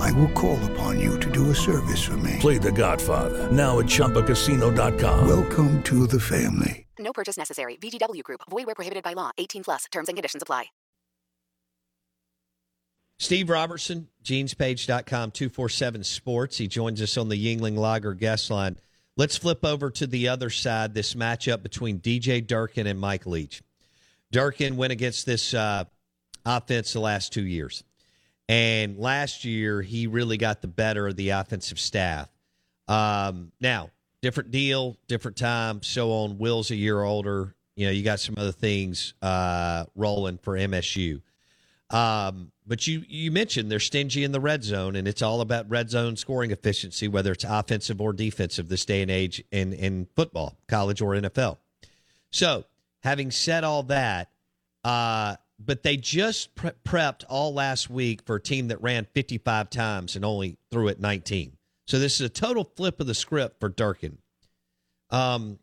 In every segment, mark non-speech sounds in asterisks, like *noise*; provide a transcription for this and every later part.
I will call upon you to do a service for me. Play The Godfather now at ChumbaCasino.com. Welcome to the family. No purchase necessary. VGW Group. Void where prohibited by law. 18 plus. Terms and conditions apply. Steve Robertson, genespage.com, 247 Sports. He joins us on the Yuengling Lager guest line. Let's flip over to the other side, this matchup between DJ Durkin and Mike Leach. Durkin went against this uh, offense the last two years. And last year, he really got the better of the offensive staff. Um, now, different deal, different time, so on. Will's a year older. You know, you got some other things uh, rolling for MSU. Um, but you you mentioned they're stingy in the red zone, and it's all about red zone scoring efficiency, whether it's offensive or defensive this day and age in in football, college or NFL. So, having said all that, uh, but they just pre- prepped all last week for a team that ran 55 times and only threw it 19. So this is a total flip of the script for Durkin. Um,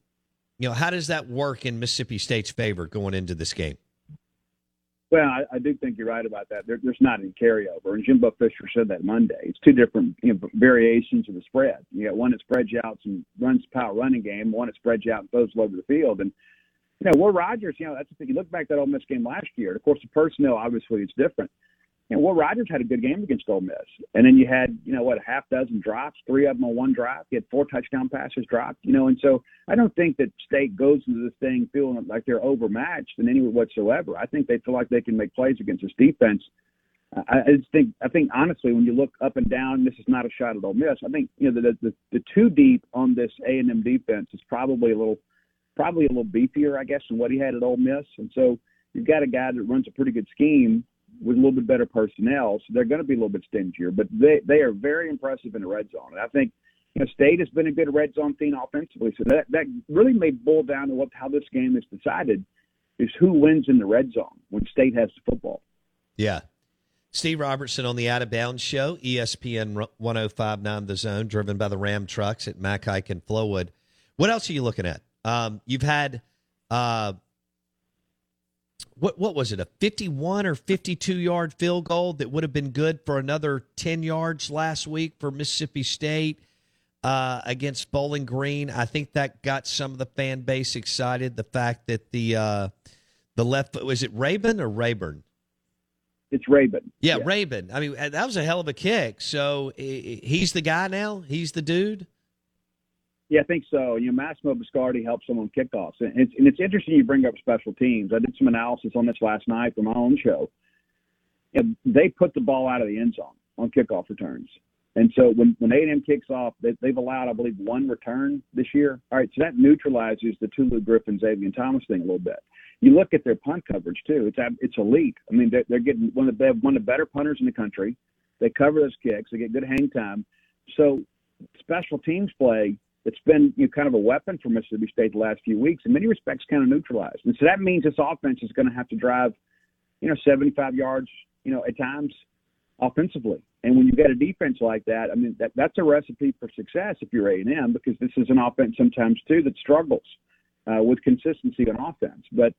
you know, how does that work in Mississippi State's favor going into this game? Well, I, I do think you're right about that. There, there's not any carryover, and Jimbo Fisher said that Monday. It's two different you know, variations of the spread. You got one that spreads you out some runs power running game, one that spreads you out and throws all over the field. And you know, Will Rogers, you know, that's the thing. You look back at that Ole Miss game last year. Of course, the personnel obviously it's different. You know, Will Rogers had a good game against Ole Miss, and then you had you know what a half dozen drops, three of them on one drive. You had four touchdown passes dropped. You know, and so I don't think that State goes into this thing feeling like they're overmatched in any way whatsoever. I think they feel like they can make plays against this defense. I, I just think I think honestly, when you look up and down, this is not a shot at Ole Miss. I think you know the the, the two deep on this A and M defense is probably a little probably a little beefier, I guess, than what he had at Ole Miss. And so you've got a guy that runs a pretty good scheme with a little bit better personnel, so they're going to be a little bit stingier. But they they are very impressive in the red zone. And I think you know State has been a good red zone team offensively, so that that really may boil down to what how this game is decided is who wins in the red zone when State has the football. Yeah. Steve Robertson on the Out of Bounds Show, ESPN 1059 The Zone, driven by the Ram trucks at Mac Haik and Flowood. What else are you looking at? Um, you've had uh, what what was it a 51 or 52 yard field goal that would have been good for another 10 yards last week for Mississippi State uh, against Bowling Green. I think that got some of the fan base excited. The fact that the uh, the left was it Raven or Rayburn? It's Raven. Yeah, yeah, Raven. I mean, that was a hell of a kick. So he's the guy now. He's the dude. Yeah, I think so. You know, Massimo Biscardi helps them on kickoffs, and it's, and it's interesting you bring up special teams. I did some analysis on this last night for my own show. And they put the ball out of the end zone on kickoff returns, and so when when A&M kicks off, they, they've allowed, I believe, one return this year. All right, so that neutralizes the Tulu Griffin, Xavier Thomas thing a little bit. You look at their punt coverage too; it's it's elite. I mean, they're, they're getting one of the, they have one of the better punters in the country. They cover those kicks. They get good hang time. So special teams play it's been you know, kind of a weapon for Mississippi State the last few weeks. In many respects, kind of neutralized. And so that means this offense is going to have to drive, you know, 75 yards, you know, at times offensively. And when you've got a defense like that, I mean, that, that's a recipe for success if you're A&M because this is an offense sometimes too that struggles. uh, with consistency on offense. But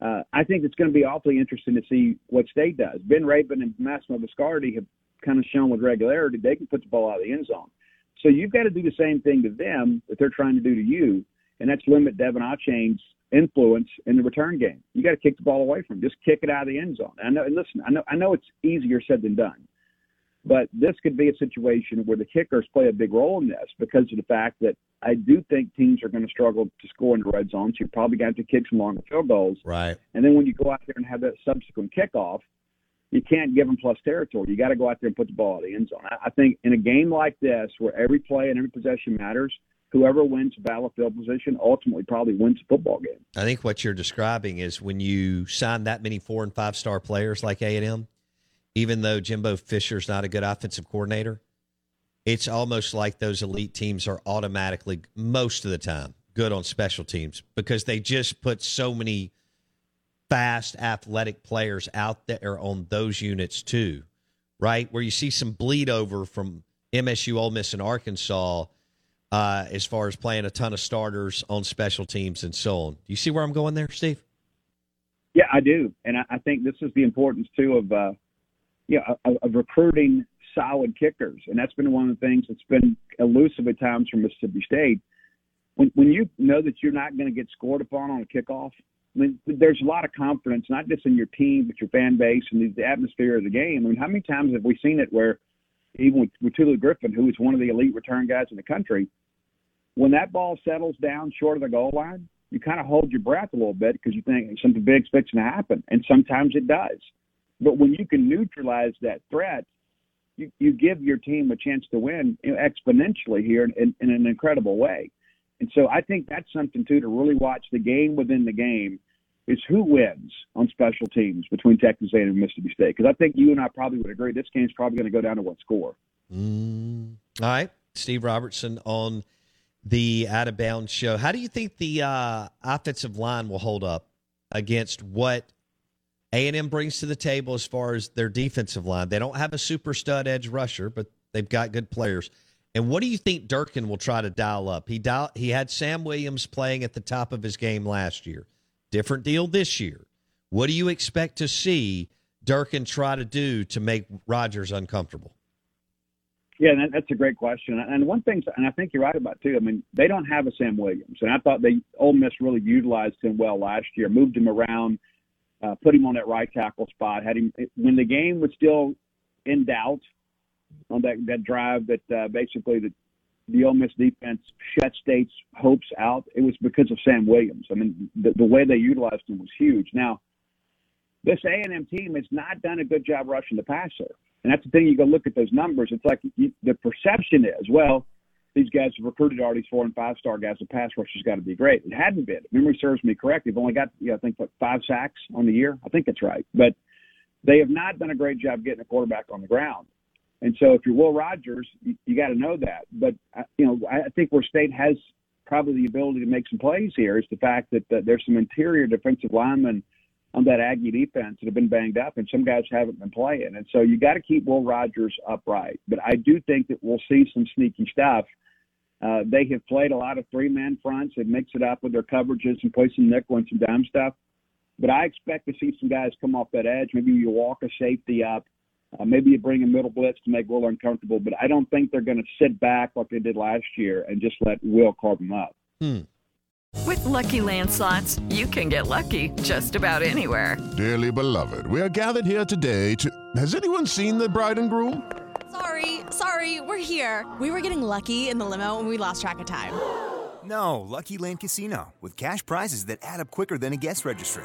uh, I think it's going to be awfully interesting to see what State does. Ben Raybon and Massimo Biscardi have kind of shown with regularity they can put the ball out of the end zone. So you've got to do the same thing to them that they're trying to do to you, and that's limit De'Von Achane's influence in the return game. You got to kick the ball away from him. Just kick it out of the end zone. I know. And listen, I know. I know it's easier said than done, but this could be a situation where the kickers play a big role in this because of the fact that I do think teams are going to struggle to score in the red zone. So you're probably going to have to kick some longer field goals. Right. And then when you go out there and have that subsequent kickoff, you can't give them plus territory. You got to go out there and put the ball in the end zone. I, I think in a game like this, where every play and every possession matters, whoever wins battle field position ultimately probably wins the football game. I think what you're describing is when you sign that many four and five star players like A and M, even though Jimbo Fisher's not a good offensive coordinator, it's almost like those elite teams are automatically most of the time good on special teams because they just put so many fast, athletic players out there on those units too, right? Where you see some bleed over from MSU, Ole Miss, and Arkansas uh, as far as playing a ton of starters on special teams and so on. Do you see where I'm going there, Steve? Yeah, I do, and I, I think this is the importance too of uh, yeah of, of recruiting solid kickers, and that's been one of the things that's been elusive at times from Mississippi State. When when you know that you're not going to get scored upon on a kickoff, I mean, there's a lot of confidence, not just in your team, but your fan base and the atmosphere of the game. I mean, how many times have we seen it where even with, with Tulu Griffin, who is one of the elite return guys in the country, when that ball settles down short of the goal line, you kind of hold your breath a little bit because you think something big's fixing to happen, and sometimes it does. But when you can neutralize that threat, you, you give your team a chance to win you know, exponentially here in, in, in an incredible way. And so I think that's something too to really watch the game within the game is who wins on special teams between Texas A&M and Mississippi State. Because I think you and I probably would agree this game's probably going to go down to one score. Mm. All right, Steve Robertson on the Out of Bounds show. How do you think the uh, offensive line will hold up against what A&M brings to the table as far as their defensive line? They don't have a super stud edge rusher, but they've got good players. And what do you think Durkin will try to dial up? He dial, he had Sam Williams playing at the top of his game last year. Different deal this year. What do you expect to see Durkin try to do to make Rogers uncomfortable? Yeah, that's a great question. And one thing, and I think you're right about too. I mean, they don't have a Sam Williams, and I thought they Ole Miss really utilized him well last year. Moved him around, uh, put him on that right tackle spot. Had him when the game was still in doubt on that that drive that uh, basically the the Ole Miss defense shut State's hopes out. It was because of Sam Williams. I mean, the, the way they utilized him was huge. Now, this A and M team has not done a good job rushing the passer, and that's the thing. You go look at those numbers. It's like you, the perception is, well, these guys have recruited all these four and five star guys. The pass rush has got to be great. It hadn't been. If memory serves me correct. They've only got, you know, I think, what five sacks on the year. I think that's right, but they have not done a great job getting a quarterback on the ground. And so, if you're Will Rogers, you, you got to know that. But uh, you know, I think where State has probably the ability to make some plays here is the fact that uh, there's some interior defensive linemen on that Aggie defense that have been banged up, and some guys haven't been playing. And so, you got to keep Will Rogers upright. But I do think that we'll see some sneaky stuff. Uh, they have played a lot of three man fronts and mix it up with their coverages and play some nickel and some dime stuff. But I expect to see some guys come off that edge. Maybe you walk a safety up uh, maybe you bring a middle blitz to make Will uncomfortable, but I don't think they're going to sit back like they did last year and just let Will carve them up. Hmm. With lucky landslots, you can get lucky just about anywhere. Dearly beloved, we are gathered here today to. Has anyone seen the bride and groom? Sorry, sorry, we're here. We were getting lucky in the limo and we lost track of time. No, Lucky Land Casino, with cash prizes that add up quicker than a guest registry.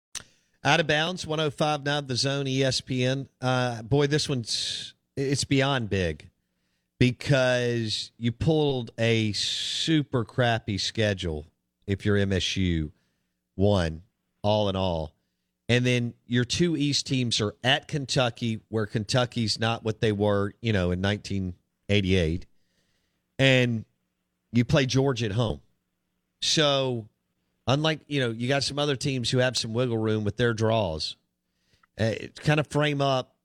Out of bounds, 105 now, the zone ESPN. Uh, boy, this one's it's beyond big because you pulled a super crappy schedule if you're MSU, one, all in all. And then your two East teams are at Kentucky, where Kentucky's not what they were, you know, in 1988. And you play Georgia at home. So, unlike, you know, you got some other teams who have some wiggle room with their draws. Uh, kind of frame up.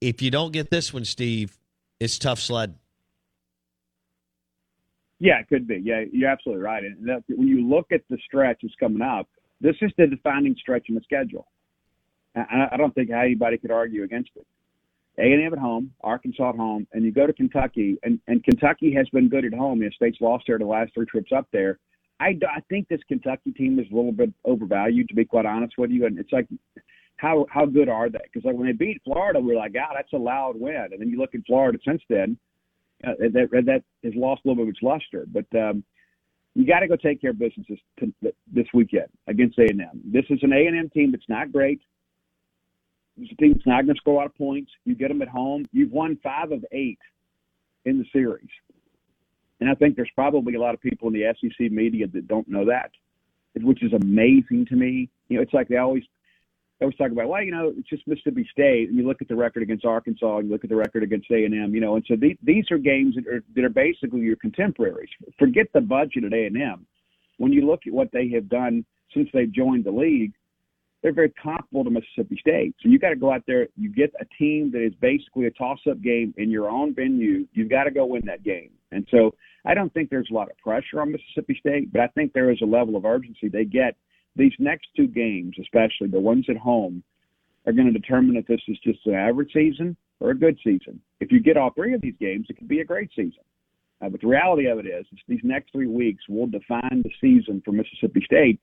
If you don't get this one, Steve, it's tough sled. Yeah, it could be. Yeah, you're absolutely right. And that, when you look at the stretch that's coming up, this is the defining stretch in the schedule. I, I don't think anybody could argue against it. A&M at home, Arkansas at home, and you go to Kentucky, and, and Kentucky has been good at home. The state's lost there the last three trips up there. I, I think this Kentucky team is a little bit overvalued, to be quite honest with you. And it's like, how how good are they? Because like when they beat Florida, we are like, God, that's a loud win. And then you look at Florida since then, uh, that that has lost a little bit of its luster. But um, you got to go take care of business this, this weekend against A&M. This is an A&M team that's not great. It's a team that's not going to score a lot of points. You get them at home. You've won five of eight in the series. And I think there's probably a lot of people in the SEC media that don't know that, which is amazing to me. You know, it's like they always was talking about, well, you know, it's just Mississippi State, and you look at the record against Arkansas, and you look at the record against A and M, you know, and so these, these are games that are that are basically your contemporaries. Forget the budget at A and M. When you look at what they have done since they've joined the league, they're very comparable to Mississippi State. So you got to go out there. You get a team that is basically a toss-up game in your own venue. You've got to go win that game. And so I don't think there's a lot of pressure on Mississippi State, but I think there is a level of urgency they get these next two games, especially the ones at home, are going to determine if this is just an average season or a good season. If you get all three of these games, it could be a great season. Uh, but the reality of it is, is, these next three weeks will define the season for Mississippi State.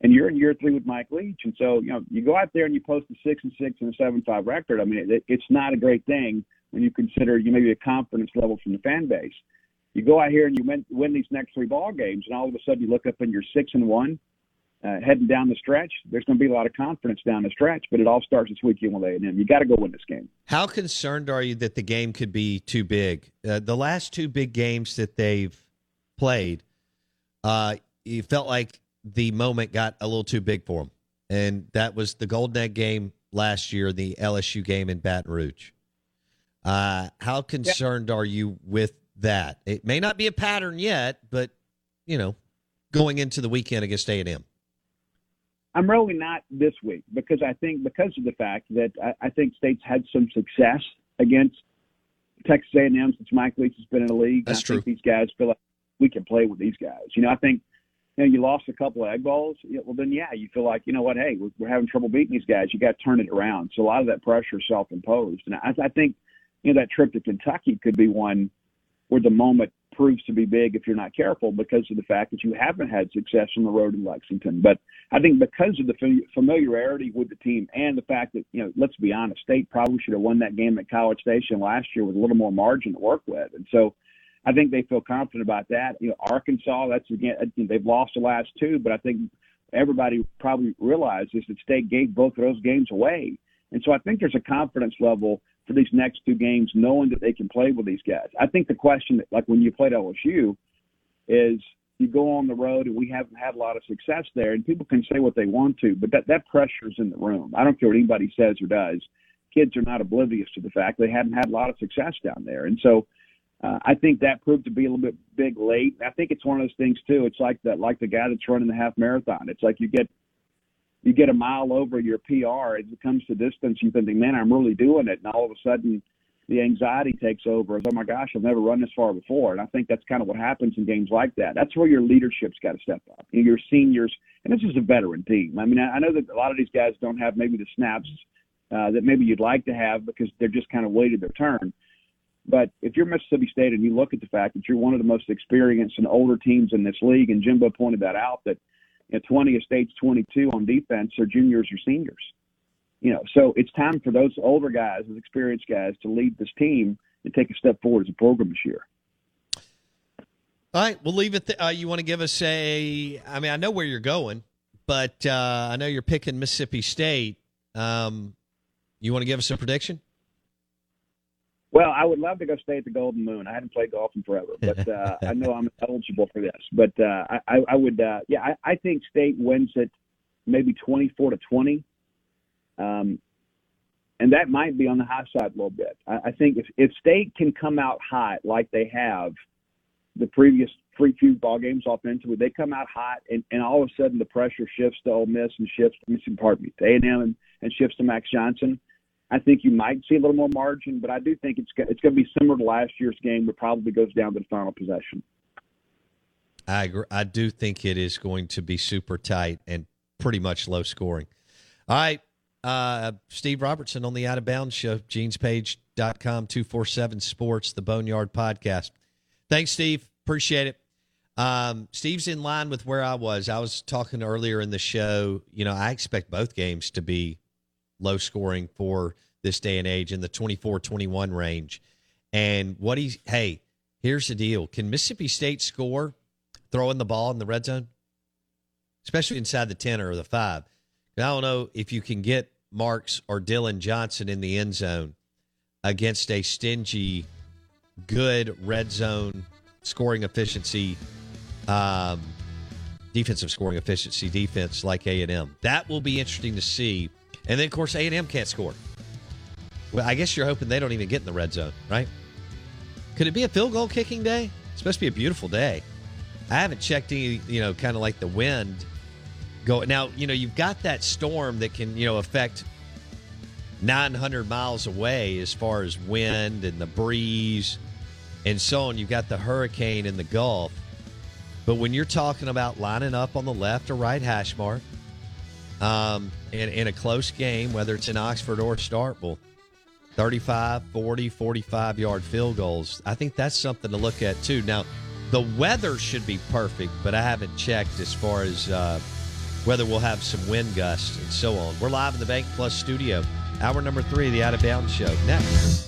And you're in year three with Mike Leach, and so you know you go out there and you post a six and six and a seven five record. I mean, it, it's not a great thing when you consider you maybe a confidence level from the fan base. You go out here and you win, win these next three ball games, and all of a sudden you look up and you're six and one uh, heading down the stretch, there's going to be a lot of confidence down the stretch, but it all starts this weekend with A&M. You got to go win this game. How concerned are you that the game could be too big? Uh, the last two big games that they've played, uh, you felt like the moment got a little too big for him. and that was the Golden Egg game last year, the LSU game in Baton Rouge. Uh, how concerned yeah. are you with that? It may not be a pattern yet, but you know, going into the weekend against A&M. I'm really not this week because I think because of the fact that I, I think states had some success against Texas A&M since Mike Leach has been in the league. That's I true. think these guys feel like we can play with these guys. You know, I think you know you lost a couple of Egg Bowls. Well, then yeah, you feel like you know what? Hey, we're, we're having trouble beating these guys. You got to turn it around. So a lot of that pressure is self-imposed, and I, I think you know that trip to Kentucky could be one where the moment proves to be big if you're not careful because of the fact that you haven't had success on the road in Lexington. But I think because of the familiarity with the team and the fact that, you know, let's be honest, State probably should have won that game at College Station last year with a little more margin to work with. And so I think they feel confident about that. You know, Arkansas, that's again, uh, they've lost the last two, but I think everybody probably realizes that State gave both of those games away. And so I think there's a confidence level for these next two games, knowing that they can play with these guys. I think the question, like when you played LSU, is you go on the road and we haven't had a lot of success there, and people can say what they want to, but that that pressure's in the room. I don't care what anybody says or does. Kids are not oblivious to the fact they hadn't had a lot of success down there, and so uh, I think that proved to be a little bit big late. I think it's one of those things too. It's like that, like the guy that's running the half marathon. It's like you get you get a mile over your PR. As it comes to distance, you thinking, man, I'm really doing it. And all of a sudden, the anxiety takes over. Oh my gosh, I've never run this far before. And I think that's kind of what happens in games like that. That's where your leadership's got to step up. Your seniors, and this is a veteran team. I mean, I know that a lot of these guys don't have maybe the snaps uh, that maybe you'd like to have because they're just kind of waited their turn. But if you're Mississippi State and you look at the fact that you're one of the most experienced and older teams in this league, and Jimbo pointed that out, that you know, 20 of State's 22 on defense are juniors or seniors you know, so it's time for those older guys, those experienced guys, to lead this team and take a step forward as a program this year. All right, we'll leave it. Th- uh, you want to give us a? I mean, I know where you're going, but uh, I know you're picking Mississippi State. Um, you want to give us a prediction? Well, I would love to go stay at the Golden Moon. I hadn't played golf in forever, but uh, *laughs* I know I'm eligible for this. But uh, I, I would, uh, yeah, I, I think State wins it maybe 24 to 20. Um, and that might be on the high side a little bit. I, I think if, if State can come out hot like they have the previous three few ball games offensively, they come out hot, and, and all of a sudden the pressure shifts to Ole Miss and shifts, pardon me, to A&M and, and shifts to Max Johnson. I think you might see a little more margin, but I do think it's it's going to be similar to last year's game, but probably goes down to the final possession. I agree. I do think it is going to be super tight and pretty much low scoring. All right, uh, Steve Robertson on the Out of Bounds Show, genespage.com, 247 Sports, the Boneyard Podcast. Thanks, Steve. Appreciate it. Um, Steve's in line with where I was. I was talking earlier in the show. You know, I expect both games to be low scoring for this day and age in the 24 21 range. And what he's, hey, here's the deal. Can Mississippi State score throwing the ball in the red zone? Especially inside the 10 or the 5. I don't know if you can get Marks or Dillon Johnson in the end zone against a stingy, good red zone scoring efficiency, um, defensive scoring efficiency defense like A and M. That will be interesting to see. And then, of course, A and M can't score. Well, I guess you're hoping they don't even get in the red zone, right? Could it be a field goal kicking day? It's supposed to be a beautiful day. I haven't checked any, you know, kind of like the wind go now you know you've got that storm that can you know affect 900 miles away as far as wind and the breeze and so on you've got the hurricane in the gulf but when you're talking about lining up on the left or right hash mark um, in, in a close game whether it's in oxford or starkville 35 40 45 yard field goals i think that's something to look at too now the weather should be perfect but i haven't checked as far as uh, whether we'll have some wind gusts and so on. We're live in the Bank Plus studio. Hour number three, the Out of Bounds Show. Next.